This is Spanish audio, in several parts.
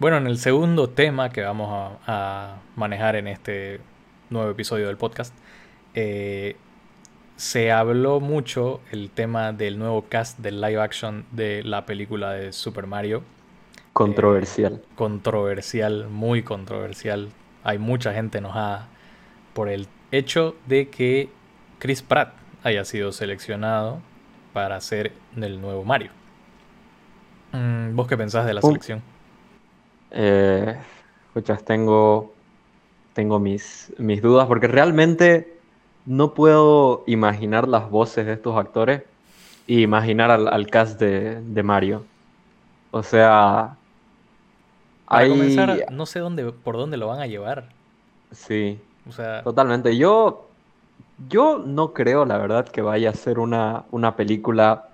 Bueno, en el segundo tema que vamos a, manejar en este nuevo episodio del podcast, eh, se habló mucho el tema del nuevo cast del live action de la película de Super Mario. Controversial. Eh, controversial, muy controversial. Hay mucha gente enojada por el hecho de que Chris Pratt haya sido seleccionado para ser el nuevo Mario. Mm, ¿Vos qué pensás de la selección? Eh, escuchas, tengo, tengo mis, mis dudas porque realmente no puedo imaginar las voces de estos actores y imaginar al, cast de, Mario. O sea... Para comenzar, no sé dónde, por dónde lo van a llevar. Sí. O sea... Totalmente. Yo, yo no creo, la verdad, que vaya a ser una, una película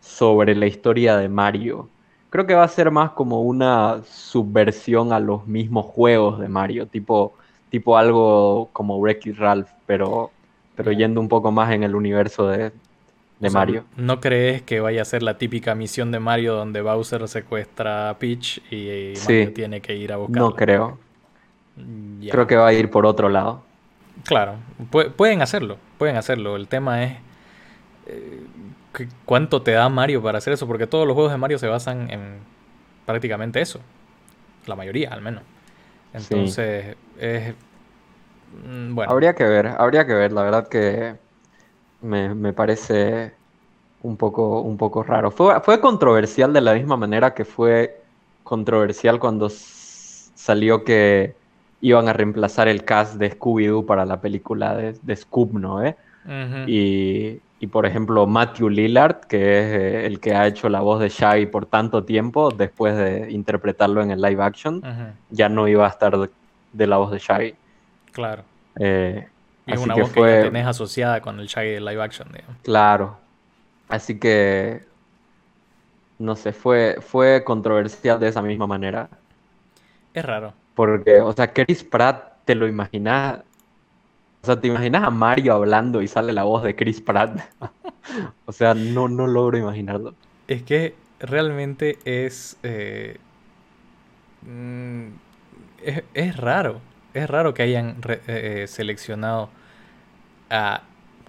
sobre la historia de Mario. Creo que va a ser más como una subversión a los mismos juegos de Mario, tipo, tipo algo como Wreck-It Ralph, pero, pero yendo un poco más en el universo de, Mario. ¿No crees que vaya a ser la típica misión de Mario donde Bowser secuestra a Peach y Mario tiene que ir a buscarla? No creo. Creo que va a ir por otro lado. Claro, pueden hacerlo, pueden hacerlo. El tema es eh, ¿cuánto te da Mario para hacer eso? Porque todos los juegos de Mario se basan en prácticamente eso. La mayoría, al menos. Entonces, es. Mm, bueno. Habría que ver, habría que ver. La verdad que me, parece un poco, un poco raro. Fue, fue controversial de la misma manera que fue controversial cuando salió que iban a reemplazar el cast de Scooby-Doo para la película de, de Scoob, ¿no? ¿Eh? y, y por ejemplo, Matthew Lillard, que es eh, el que ha hecho la voz de Shaggy por tanto tiempo, después de interpretarlo en el live action, ya no iba a estar de, la voz de Shaggy. Claro. Eh, es una voz que tenés asociada con el Shaggy de live action, digamos. Claro. Así que. No sé, fue, fue controversial de esa misma manera. Es raro. Porque, o sea, Chris Pratt, te lo imaginas o sea, ¿te imaginas a Mario hablando y sale la voz de Chris Pratt? o sea, no, no logro imaginarlo. Es que realmente es, eh, mm, es, raro. Es raro que hayan eh, eh, seleccionado a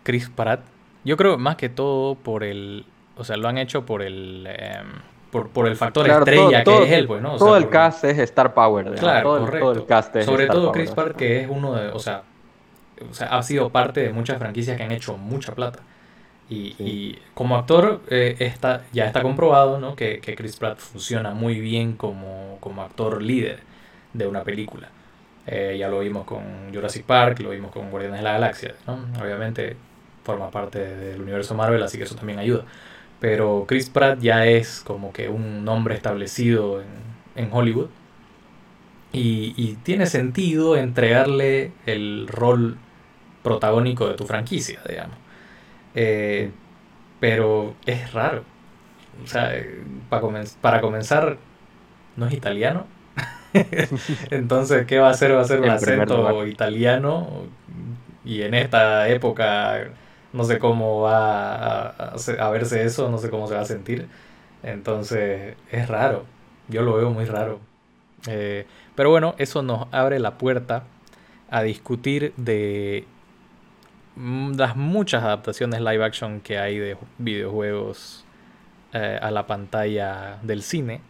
Chris Pratt. Yo creo más que todo por el... O sea, lo han hecho por el... Em, por, el factor estrella que es él, pues, ¿no? todo el cast es Star Power. Claro, todo, correcto. el cast es Sobre todo Chris Pratt, que es uno de... O sea, o sea, ha sido parte de muchas franquicias que han hecho mucha plata. Y, como actor eh, está, ya está comprobado ¿no? que, Chris Pratt funciona muy bien como, como actor líder de una película. Eh, ya lo vimos con Jurassic Park, lo vimos con Guardianes de la Galaxia. ¿no? Obviamente forma parte del universo Marvel, así que eso también ayuda. Pero Chris Pratt ya es como que un nombre establecido en, en Hollywood. Y, y, tiene sentido entregarle el rol protagónico de tu franquicia, digamos. Eh, pero es raro. O sea, para, para comenzar, no es italiano. Entonces, ¿qué va a hacer? Va a ser un acento italiano. Y en esta época, no sé cómo va a, verse eso, no sé cómo se va a sentir. Entonces, es raro. Yo lo veo muy raro. Eh, pero bueno, eso nos abre la puerta a discutir de las muchas adaptaciones live action que hay de videojuegos eh, a la pantalla del cine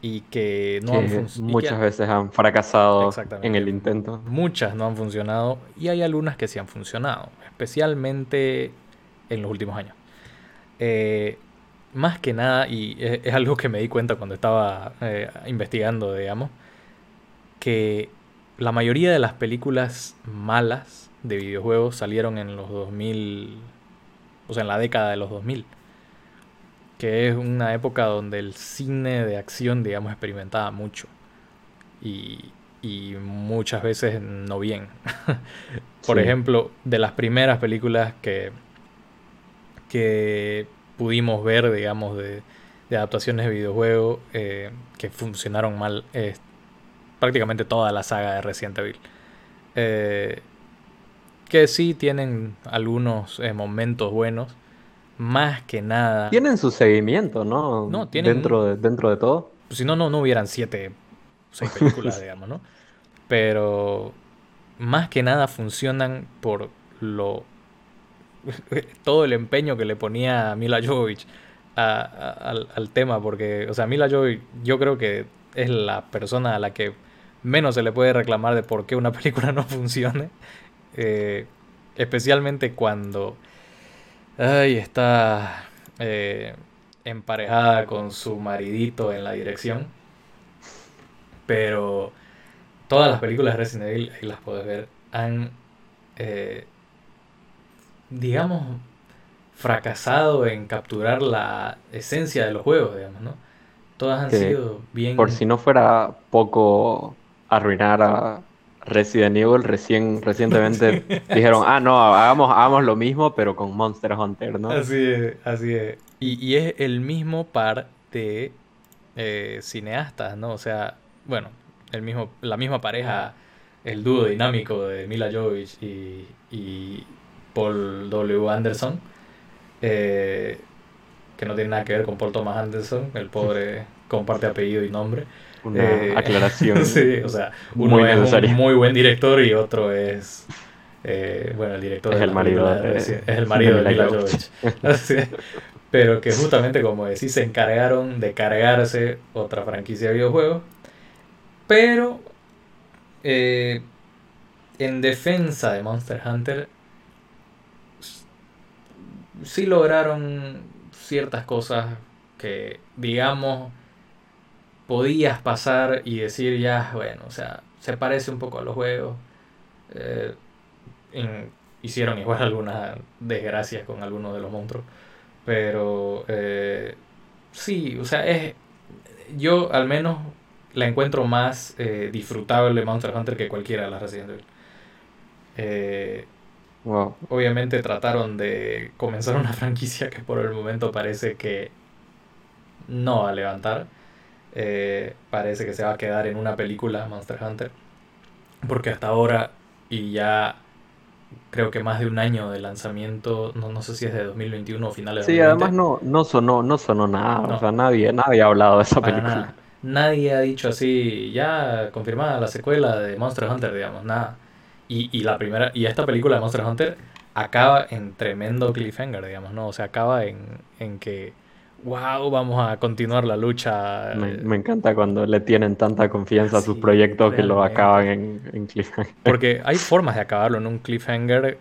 y que no han funcionado. Muchas veces han fracasado en el intento. Muchas no han funcionado y hay algunas que sí han funcionado, especialmente en los últimos años. Eh, más que nada, y es, algo que me di cuenta cuando estaba eh, investigando, digamos, que la mayoría de las películas malas de videojuegos salieron en los 2000, o sea, en la década de los 2000, que es una época donde el cine de acción, digamos, experimentaba mucho y, y muchas veces no bien. Por ejemplo, de las primeras películas que, que pudimos ver, digamos, de, de adaptaciones de videojuegos eh, que funcionaron mal, es prácticamente toda la saga de Resident Evil. Eh, que sí tienen algunos eh, momentos buenos. Más que nada. Tienen su seguimiento, ¿no? No, tienen. Dentro de, dentro de todo. Si no, no, no hubieran siete seis películas, digamos, ¿no? Pero más que nada funcionan por lo todo el empeño que le ponía Mila Jovovich al, al, tema, porque, o sea, Mila Jovovich yo creo que es la persona a la que menos se le puede reclamar de por qué una película no funcione. Eh, especialmente cuando ay, está eh, emparejada con su maridito en la dirección. Pero todas las películas de Resident Evil, ahí las puedes ver, han, eh, digamos, fracasado en capturar la esencia de los juegos, digamos, ¿no? Todas han sido bien... Por si no fuera poco arruinar a Resident Evil, recién, recientemente dijeron, ah, no, hagamos, hagamos lo mismo, pero con Monster Hunter, ¿no? Así es, así es. Y, es el mismo par de eh, cineastas, ¿no? O sea, bueno, el mismo, la misma pareja, el dúo dinámico de Mila Jovovich y, y Paul W. Anderson, eh, que no tiene nada que ver con Paul Thomas Anderson, el pobre comparte apellido y nombre. Una eh, aclaración. sí, o sea, uno es un muy buen director y otro es. Eh, bueno, el director es el marido de, es el marido de, Mila Jovovich. Pero que justamente, como decís, se encargaron de cargarse otra franquicia de videojuegos. Pero eh, en defensa de Monster Hunter, sí lograron ciertas cosas que, digamos, podías pasar y decir ya, bueno, o sea, se parece un poco a los juegos. Eh, hicieron igual algunas desgracias con algunos de los monstruos. Pero eh, sí, o sea, es, yo al menos la encuentro más eh, disfrutable Monster Hunter que cualquiera de las Resident Evil. Obviamente trataron de comenzar una franquicia que por el momento parece que no va a levantar. Eh, parece que se va a quedar en una película Monster Hunter. Porque hasta ahora, y ya creo que más de un año de lanzamiento, no, no sé si es de 2021 o finales de Sí, además no, no sonó, no sonó nada, o sea, nadie, nadie ha hablado de esa película. Nadie ha dicho así, ya confirmada la secuela de Monster Hunter, digamos, nada. Y, y la primera, y esta película de Monster Hunter acaba en tremendo cliffhanger, digamos, ¿no? O sea, acaba en, en que wow, vamos a continuar la lucha. Me, encanta cuando le tienen tanta confianza a sus proyectos que lo acaban en, cliffhanger. Porque hay formas de acabarlo en un cliffhanger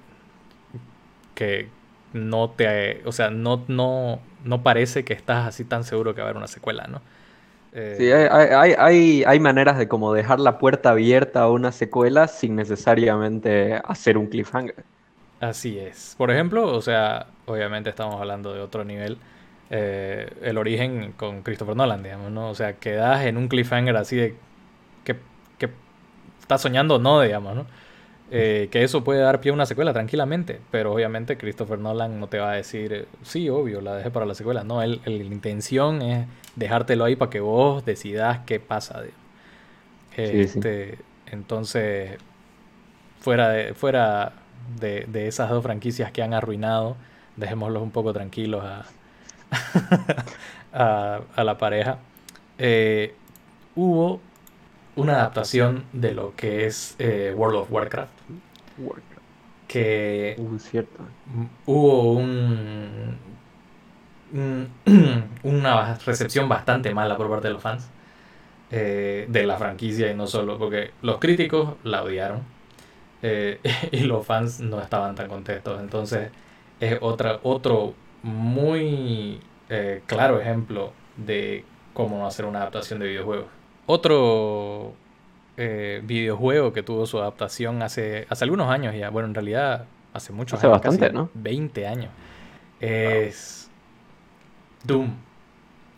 que no te, o sea, no, no, no parece que estás así tan seguro que va a haber una secuela, ¿no? Eh, sí, hay, hay, hay, maneras de como dejar la puerta abierta a una secuela sin necesariamente hacer un cliffhanger. Así es. Por ejemplo, o sea, obviamente estamos hablando de otro nivel eh, el origen con Christopher Nolan, digamos, ¿no? O sea, quedas en un cliffhanger así de que, que estás soñando o no, digamos, ¿no? Eh, que eso puede dar pie a una secuela tranquilamente, pero obviamente Christopher Nolan no te va a decir, sí, obvio, la dejé para la secuela. No, él, la intención es dejártelo ahí para que vos decidas qué pasa. Este, Entonces, fuera, de, fuera de, de esas dos franquicias que han arruinado, dejémoslos un poco tranquilos a, a, la pareja, eh, hubo una adaptación de lo que es eh, World of Warcraft. Que cierto. hubo un, una recepción bastante mala por parte de los fans eh, de la franquicia y no solo, porque los críticos la odiaron y los fans no estaban tan contentos. Entonces es otra, otro muy eh, claro ejemplo de cómo no hacer una adaptación de videojuegos. Otro eh, videojuego que tuvo su adaptación hace, hace algunos años ya, bueno, en realidad hace muchos hace bastante, ¿no? 20 años, es Doom,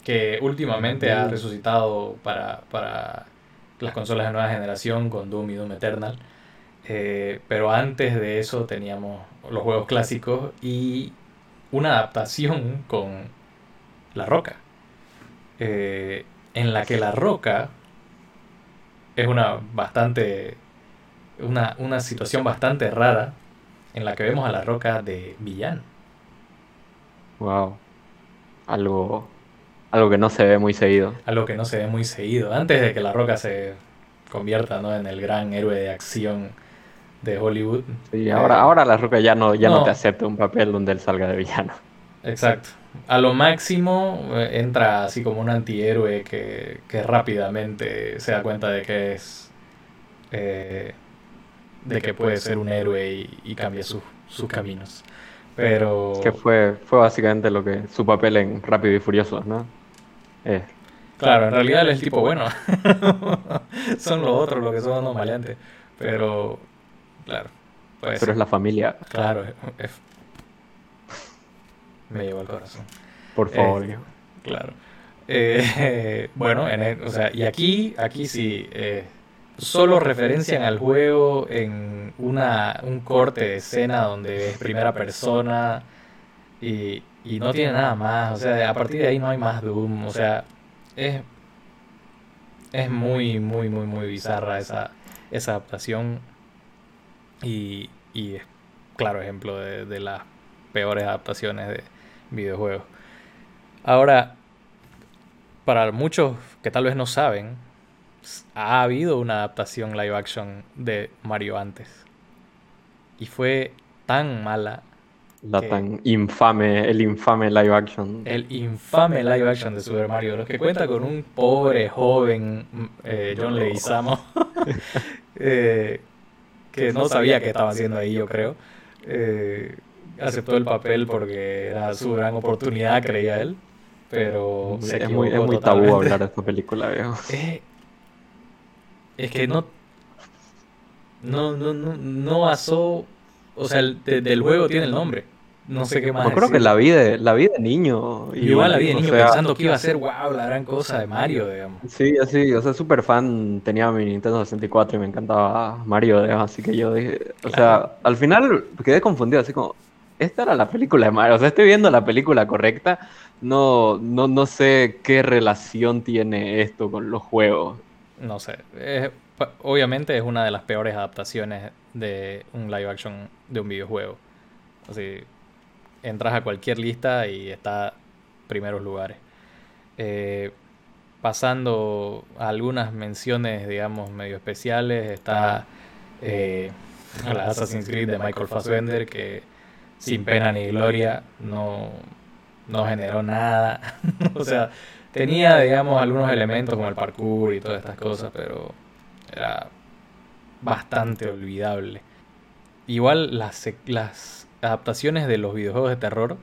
que últimamente ha resucitado para, para las consolas de nueva generación con Doom y Doom Eternal. Eh, pero antes de eso teníamos los juegos clásicos y una adaptación con La Roca, eh, en la que La Roca es una bastante, una, una situación bastante rara, en la que vemos a La Roca de villano. Wow, algo, algo que no se ve muy seguido. Algo que no se ve muy seguido. Antes de que La Roca se convierta ¿no? en el gran héroe de acción de Hollywood. Sí, ahora, eh, ahora La Roca ya no, ya no. te acepta un papel donde él salga de villano. Exacto. A lo máximo eh, entra así como un antihéroe que, que rápidamente se da cuenta de que es... Eh, de que puede ser un héroe y, cambia sus caminos. Pero... Que fue, fue básicamente lo que su papel en Rápido y Furioso, ¿no? Claro, en realidad él es el tipo bueno. son los otros los que son unos maleantes. Pero, claro. Pero es la familia. Claro, me llevó al corazón. Por favor. Eh, claro. Eh, bueno, en o sea, y aquí, aquí sí, eh, solo referencian al juego en una, un corte de escena donde es primera persona y, y no tiene nada más. O sea, a partir de ahí no hay más Doom. O sea, es, es muy, muy, muy, muy bizarra esa, esa adaptación. Y, y es claro ejemplo de, de las peores adaptaciones de videojuegos. Ahora, para muchos que tal vez no saben, ha habido una adaptación live action de Mario antes. Y fue tan mala la tan infame, el infame live action. El infame live action de Super Mario Bros. que cuenta con un pobre joven eh, John Leguizamo eh, que no sabía qué estaba haciendo ahí, yo creo. Eh, aceptó el papel porque era su gran oportunidad, creía él. Pero es muy, es muy tabú hablar de esta película, viejo. es que no, no, no, no, no basó o sea, el, del juego tiene el nombre. No sé qué más. Yo creo que la vi de, la vida de niño. Igual la vi de niño pensando que iba a ser, wow, la gran cosa de Mario, digamos. Sí, así, o sea, súper fan. Tenía mi Nintendo 64 y me encantaba Mario, digamos. Así que yo dije, o sea, al final quedé confundido, así como, esta era la película de Mario. O sea, estoy viendo la película correcta. No, no, no sé qué relación tiene esto con los juegos. No sé. obviamente es una de las peores adaptaciones de un live action de un videojuego. Así, entras a cualquier lista y está primeros lugares. Eh, pasando a algunas menciones, digamos, medio especiales, está eh, la Assassin's Creed de Michael Fassbender, que sin pena ni gloria no, no generó nada. o sea, tenía, digamos, algunos elementos como el parkour y todas estas cosas, pero era bastante olvidable. Igual las, las adaptaciones de los videojuegos de terror,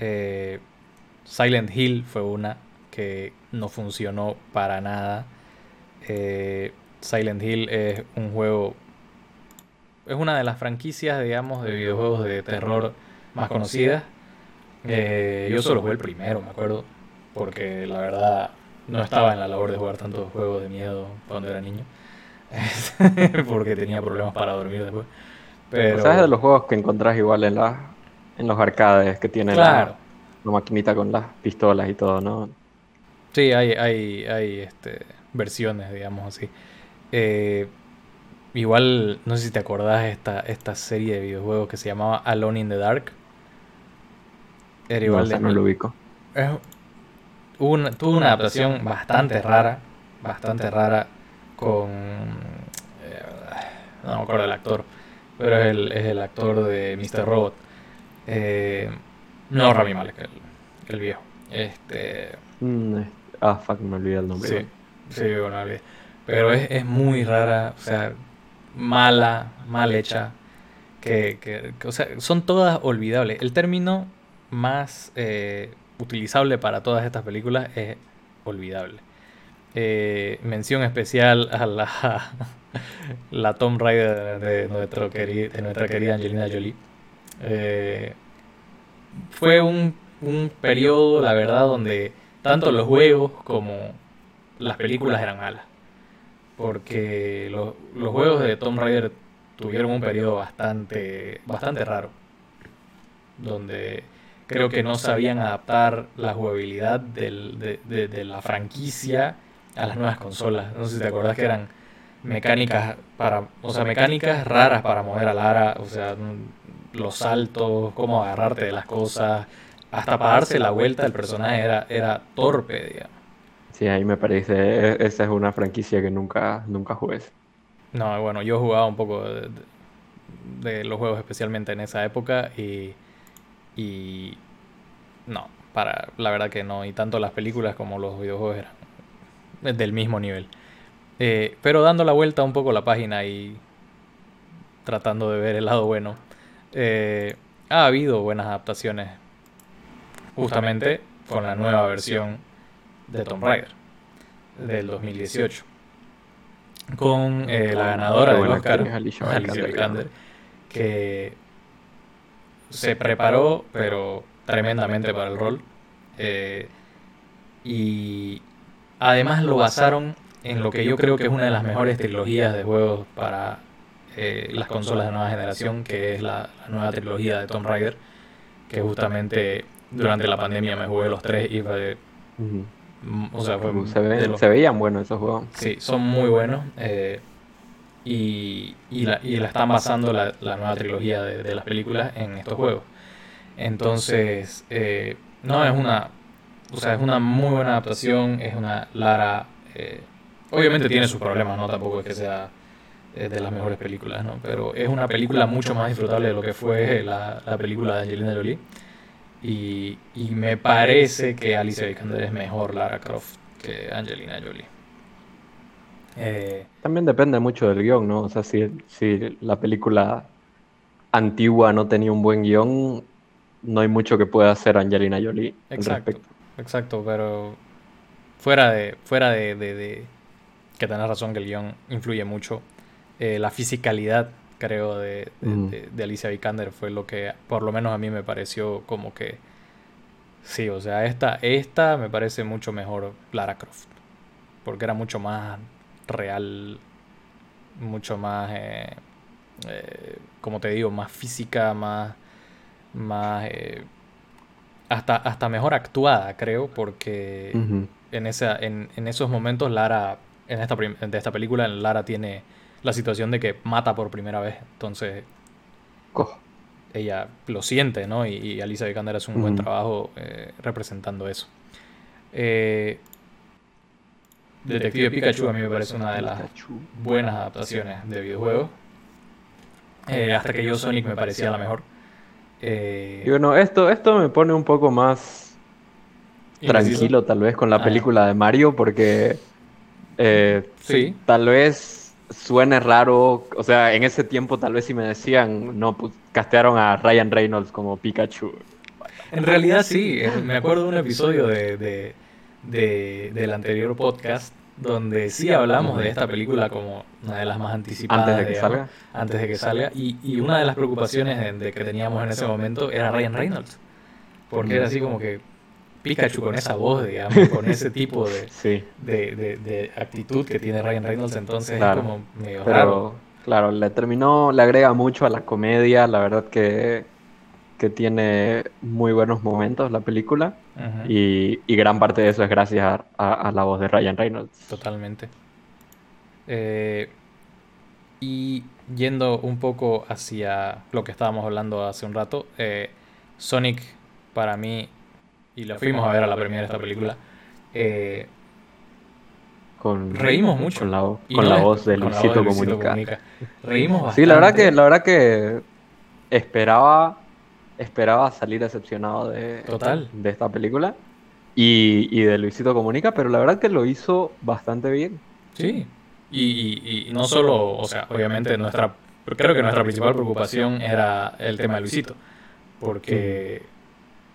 eh, Silent Hill fue una que no funcionó para nada. Eh, Silent Hill es un juego, es una de las franquicias, digamos, de videojuegos de terror más conocidas. Eh, yo solo jugué el primero, me acuerdo, porque la verdad no estaba en la labor de jugar tantos juegos de miedo cuando era niño. porque tenía problemas para dormir después. Pero... ¿Sabes de los juegos que encontrás igual en, la, en los arcades que tienen la, maquinita con las pistolas y todo, no? Sí, hay, hay, hay este, versiones, digamos así. Eh, igual, no sé si te acordás esta, esta serie de videojuegos que se llamaba Alone in the Dark. Era igual no, no lo ubico. una, tuvo una adaptación bastante rara, bastante rara con... Eh, no me acuerdo del actor, pero es el, es el actor de Mr. Robot. Eh, no Rami Malek, el, viejo. Este... Mm, ah, fuck, me olvidé el nombre. Sí, sí, bueno, Pero es, es muy rara, o sea, mala, mal hecha. Que, que, o sea, son todas olvidables. El término más eh, utilizable para todas estas películas es olvidable. Eh, mención especial a la, la Tomb Raider de, nuestro de nuestra querida Angelina Jolie. Eh, fue un, un periodo, la verdad, donde tanto los juegos como las películas eran malas. Porque los, los juegos de Tomb Raider tuvieron un periodo bastante, bastante raro. Donde creo que no sabían adaptar la jugabilidad del, de, de la franquicia a las nuevas consolas. No sé si te acordás que eran mecánicas para, o sea, mecánicas raras para mover a Lara, o sea, los saltos, cómo agarrarte de las cosas, hasta para darse la vuelta el personaje era, era torpe, digamos. Sí, ahí me parece, e, esa es una franquicia que nunca, nunca jugué. No, bueno, yo jugaba un poco de, los juegos especialmente en esa época y, y no, para la verdad que no, y tanto las películas como los videojuegos eran del mismo nivel. Eh, pero dando la vuelta un poco a la página y tratando de ver el lado bueno, eh, ha habido buenas adaptaciones justamente con la nueva versión de Tomb Raider del 2018 con eh, la ganadora del Oscar, Alicia Vikander, que se preparó, pero tremendamente para el rol. Eh, y además lo basaron en lo que yo creo que es una de las mejores trilogías de juegos para eh, las consolas de nueva generación, que es la, nueva trilogía de Tomb Raider, que justamente durante la pandemia me jugué los tres y fue... Mm, o sea, se, veían buenos esos juegos. Sí, son muy buenos. Eh, y, y, la, y, la, están basando la, la nueva trilogía de, de, las películas en estos juegos. Entonces, eh, no es una. O sea, es una muy buena adaptación. Es una Lara. Eh, obviamente tiene sus problemas, ¿no? Tampoco es que sea de las mejores películas, ¿no? Pero es una película mucho más disfrutable de lo que fue la, la película de Angelina Jolie. Y, y me parece que Alicia Vikander es mejor Lara Croft que Angelina Jolie. Eh, También depende mucho del guion, ¿no? O sea, si, si la película antigua no tenía un buen guion, no hay mucho que pueda hacer Angelina Jolie. Exacto, exacto, pero fuera de, fuera de, de, que tenés razón que el guion influye mucho, eh, la fisicalidad creo, de, mm. de, de, Alicia Vikander fue lo que por lo menos a mí me pareció como que... Sí, o sea, esta, esta me parece mucho mejor Lara Croft. Porque era mucho más real, mucho más, eh, eh, como te digo, más física, más, más eh, hasta, hasta mejor actuada, creo, porque en, esa, en, en, esos momentos Lara, en esta, de esta película, Lara tiene la situación de que mata por primera vez. Entonces, ella lo siente, ¿no? Y, y Alicia Vikander hace un buen trabajo eh, representando eso. Eh, Detective Pikachu a mí me parece una de las buenas adaptaciones de videojuegos. Eh, hasta que yo Sonic me parecía la mejor. Y bueno, esto, esto me pone un poco más tranquilo tal vez con la ah, película de Mario porque sí. tal vez suene raro, o sea, en ese tiempo tal vez si me decían, no, pues castearon a Ryan Reynolds como Pikachu. En realidad sí, me acuerdo de un episodio de, del anterior podcast donde sí hablamos de esta película como una de las más anticipadas. Antes de que salga. Antes de que salga. Y, y una de las preocupaciones de, que teníamos en ese momento era Ryan Reynolds. Porque era así como que, Pikachu con esa voz, digamos, con ese tipo de, de, actitud que tiene Ryan Reynolds, entonces es como medio Pero, Claro, le terminó, le agrega mucho a la comedia, la verdad que, que tiene muy buenos momentos la película y, gran parte de eso es gracias a, la voz de Ryan Reynolds. Totalmente. Eh, y yendo un poco hacia lo que estábamos hablando hace un rato, eh, Sonic para mí y la fuimos a ver a la premiere de esta película. Eh, con, reímos mucho. Con la, con la voz de Luisito, Comunica. Reímos bastante. Sí, la verdad que, la verdad que esperaba, esperaba salir decepcionado de, Total. de esta película y, y, de Luisito Comunica, pero la verdad que lo hizo bastante bien. Sí, y, y, no solo, o sea, obviamente nuestra, creo que nuestra principal preocupación era el tema de Luisito, porque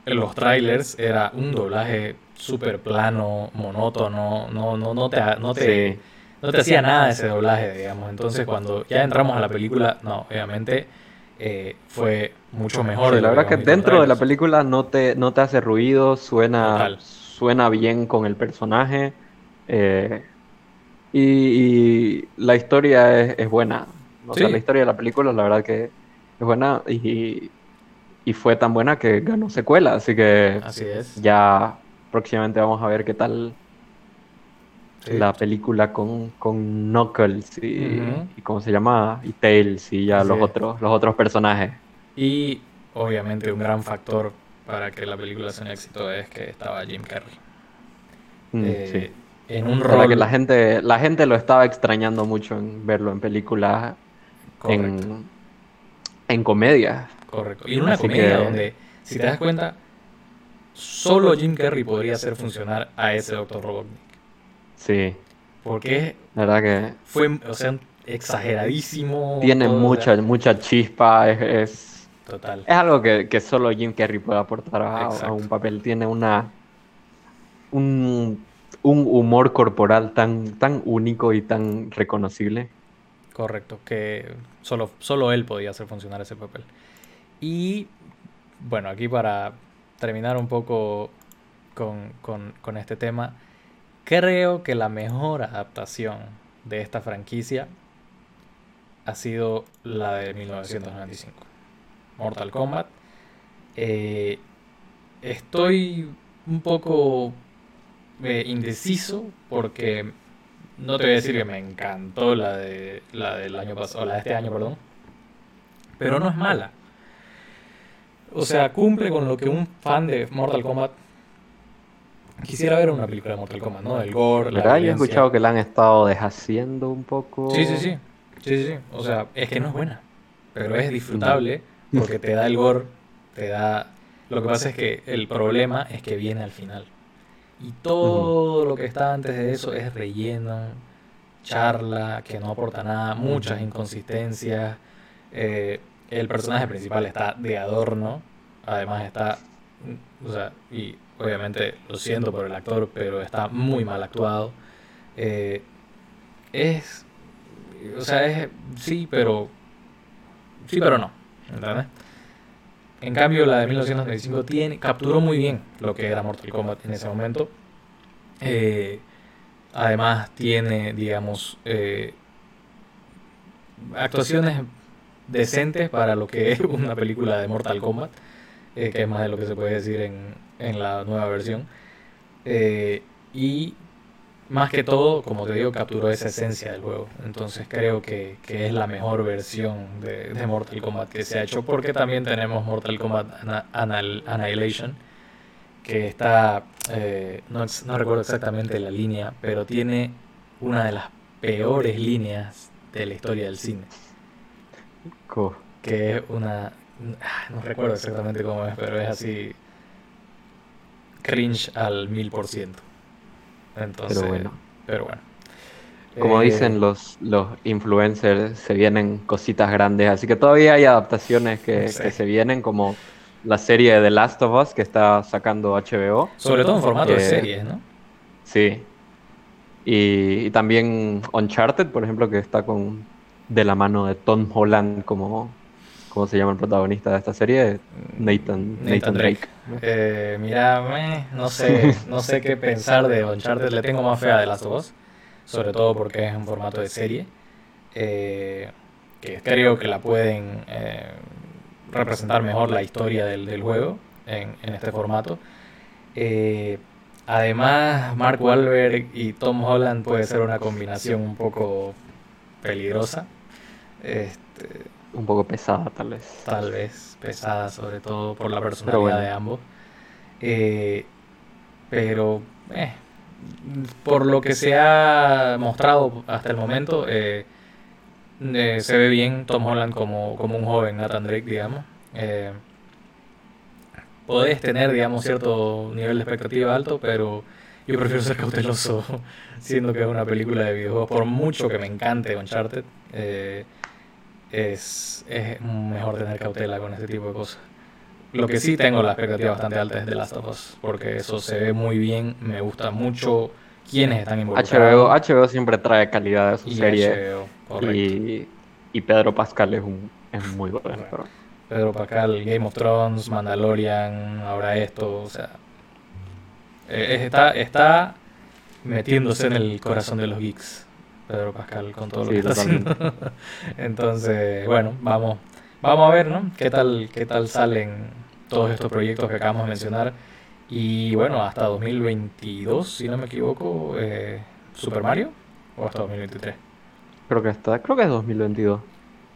en los trailers era un doblaje súper plano, monótono, no, no, no te, no te, no te hacía nada ese doblaje, digamos. Entonces cuando ya entramos a la película, no, obviamente eh, fue mucho mejor. la verdad que dentro de la película no te, no te hace ruido, suena, suena bien con el personaje. Eh, y, la historia es, buena. O sea, la historia de la película, la verdad que es buena. Y, y fue tan buena que ganó secuela, así que así es. ya próximamente vamos a ver qué tal la película con, con Knuckles y, cómo se llama y Tails y ya los otros los otros personajes. Y obviamente un gran factor para que la película sea un éxito es que estaba Jim Carrey. Mm, eh, en un rol. que la gente, la gente lo estaba extrañando mucho en verlo en películas, en, en comedia. Correcto. Y en una comedia donde, si te das cuenta, solo Jim Carrey podría hacer funcionar a ese Dr. Robotnik. Sí. Porque la verdad que fue, o sea, exageradísimo. Tiene mucha, mucha chispa, es, Total. Es algo que, solo Jim Carrey puede aportar a, un papel. Tiene una un, un, humor corporal tan, tan único y tan reconocible. Correcto, que solo, solo él podía hacer funcionar ese papel. Y bueno, aquí para terminar un poco con, con, este tema, creo que la mejor adaptación de esta franquicia ha sido la de 1995, Mortal Kombat. Eh, estoy un poco eh, indeciso porque no te voy a decir que me encantó la de la del año pasado, la de este año, perdón, pero no es mala. O sea, cumple con lo que un fan de Mortal Kombat quisiera ver una película de Mortal Kombat, ¿no? El gore, la. Yo he escuchado que la han estado deshaciendo un poco. Sí, sí, sí. Sí, sí, O sea, es que no es buena, pero es disfrutable porque te da el gore, te da... Lo que pasa es que el problema es que viene al final. Y todo lo que está antes de eso es relleno, charla, que no aporta nada, muchas inconsistencias. Eh, el personaje principal está de adorno, además está, o sea, y obviamente lo siento por el actor, pero está muy mal actuado. Eh, es, o sea, es, sí, pero, sí, pero no, En cambio, la de 1995 tiene, capturó muy bien lo que era Mortal Kombat en ese momento. Eh, además, tiene, digamos, eh, actuaciones decentes para lo que es una película de Mortal Kombat, eh, que es más de lo que se puede decir en, en la nueva versión. y más que todo, como te digo, capturó esa esencia del juego. Entonces creo que, que es la mejor versión de, de, Mortal Kombat que se ha hecho, porque también tenemos Mortal Kombat Annihilation, que está, eh, no, no, recuerdo exactamente la línea, pero tiene una de las peores líneas de la historia del cine. Que es una... Ah, no recuerdo exactamente cómo es, pero es así cringe al mil por ciento. Entonces, pero bueno. Pero bueno. Como eh, dicen los, los influencers, se vienen cositas grandes, así que todavía hay adaptaciones que, se vienen, como la serie de The Last of Us que está sacando HBO. Sobre todo en formato de series, ¿no? Sí. Y, y, también Uncharted, por ejemplo, que está con de la mano de Tom Holland como ¿Cómo se llama el protagonista de esta serie? Nathan, Nathan, Drake. Eh, mira, no sé, no sé qué pensar de Uncharted. Le tengo más fea de las dos, sobre todo porque es en formato de serie. Eh, que creo que la pueden eh, representar mejor la historia del, del juego en, en, este formato. además, Mark Wahlberg y Tom Holland puede ser una combinación un poco peligrosa. Este, un poco pesada, tal vez. Tal vez, pesada, sobre todo por la personalidad de ambos. Eh, pero, eh, por lo que se ha mostrado hasta el momento, eh, se ve bien Tom Holland como, como un joven Nathan Drake, digamos. podés tener, digamos, cierto nivel de expectativa alto, pero yo prefiero ser cauteloso, siendo que es una película de videojuegos, por mucho que me encante Uncharted. Eh, es, es mejor tener cautela con este tipo de cosas. Lo que sí tengo la expectativa bastante alta es de Last of Us, porque eso se ve muy bien, me gusta mucho quienes están involucrados. HBO, HBO siempre trae calidad de su serie. y, y, Pedro Pascal es, un, es muy bueno. Pedro Pascal, Game of Thrones, Mandalorian, ahora esto, o sea... Eh, está, está metiéndose en el corazón de los geeks. Pedro Pascal con todo lo que está haciendo. Entonces, bueno, vamos, vamos a ver, ¿no? ¿Qué tal, qué tal salen todos estos proyectos que acabamos de mencionar? Y bueno, hasta 2022, si no me equivoco, eh, Super Mario o hasta 2023. Creo que está, creo que es 2022.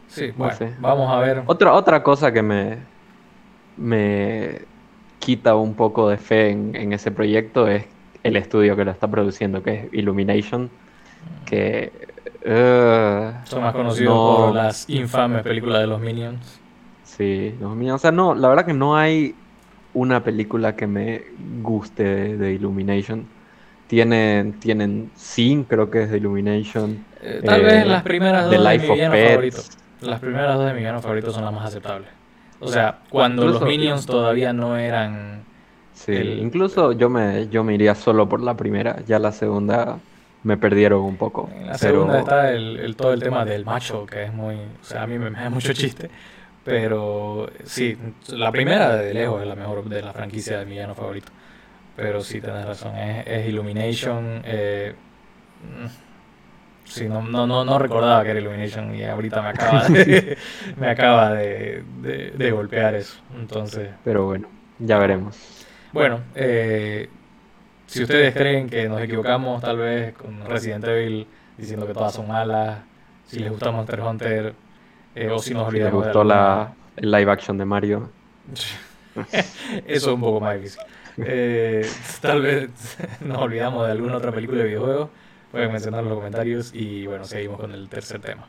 Sí, bueno, vamos a ver. Otra, otra cosa que me, me quita un poco de fe en, en ese proyecto es el estudio que lo está produciendo, que es Illumination, que... Uh, Son más conocidos por las infames películas de los Minions. Sí, los Minions. O sea, no, la verdad que no hay una película que me guste de, Illumination. Tienen, tienen Sin, creo que es de Illumination. Eh, tal vez las primeras dos de, mi favorito. Las primeras dos de mi villano favorito son las más aceptables. O sea, cuando los Minions todavía no eran Sí, incluso yo me, yo me iría solo por la primera, ya la segunda me perdieron un poco. En la segunda está el, todo el tema del macho, que es muy, o sea, a mí me, da mucho chiste, pero sí, la primera de lejos es la mejor de la franquicia de mi villano favorito. Pero sí, tenés razón, es, Illumination. Eh, sí, no, no, no, no, recordaba que era Illumination y ahorita me acaba de, me acaba de, de golpear eso. Entonces. Pero bueno, ya veremos. Bueno, eh, si ustedes creen que nos equivocamos tal vez con Resident Evil diciendo que todas son malas, si les gusta Monster Hunter eh, o si nos olvidamos. Si les gustó la, el live action de Mario. Eso es un poco más difícil. Eh, tal vez nos olvidamos de alguna otra película de videojuegos. Pueden mencionar en los comentarios y bueno, seguimos con el tercer tema.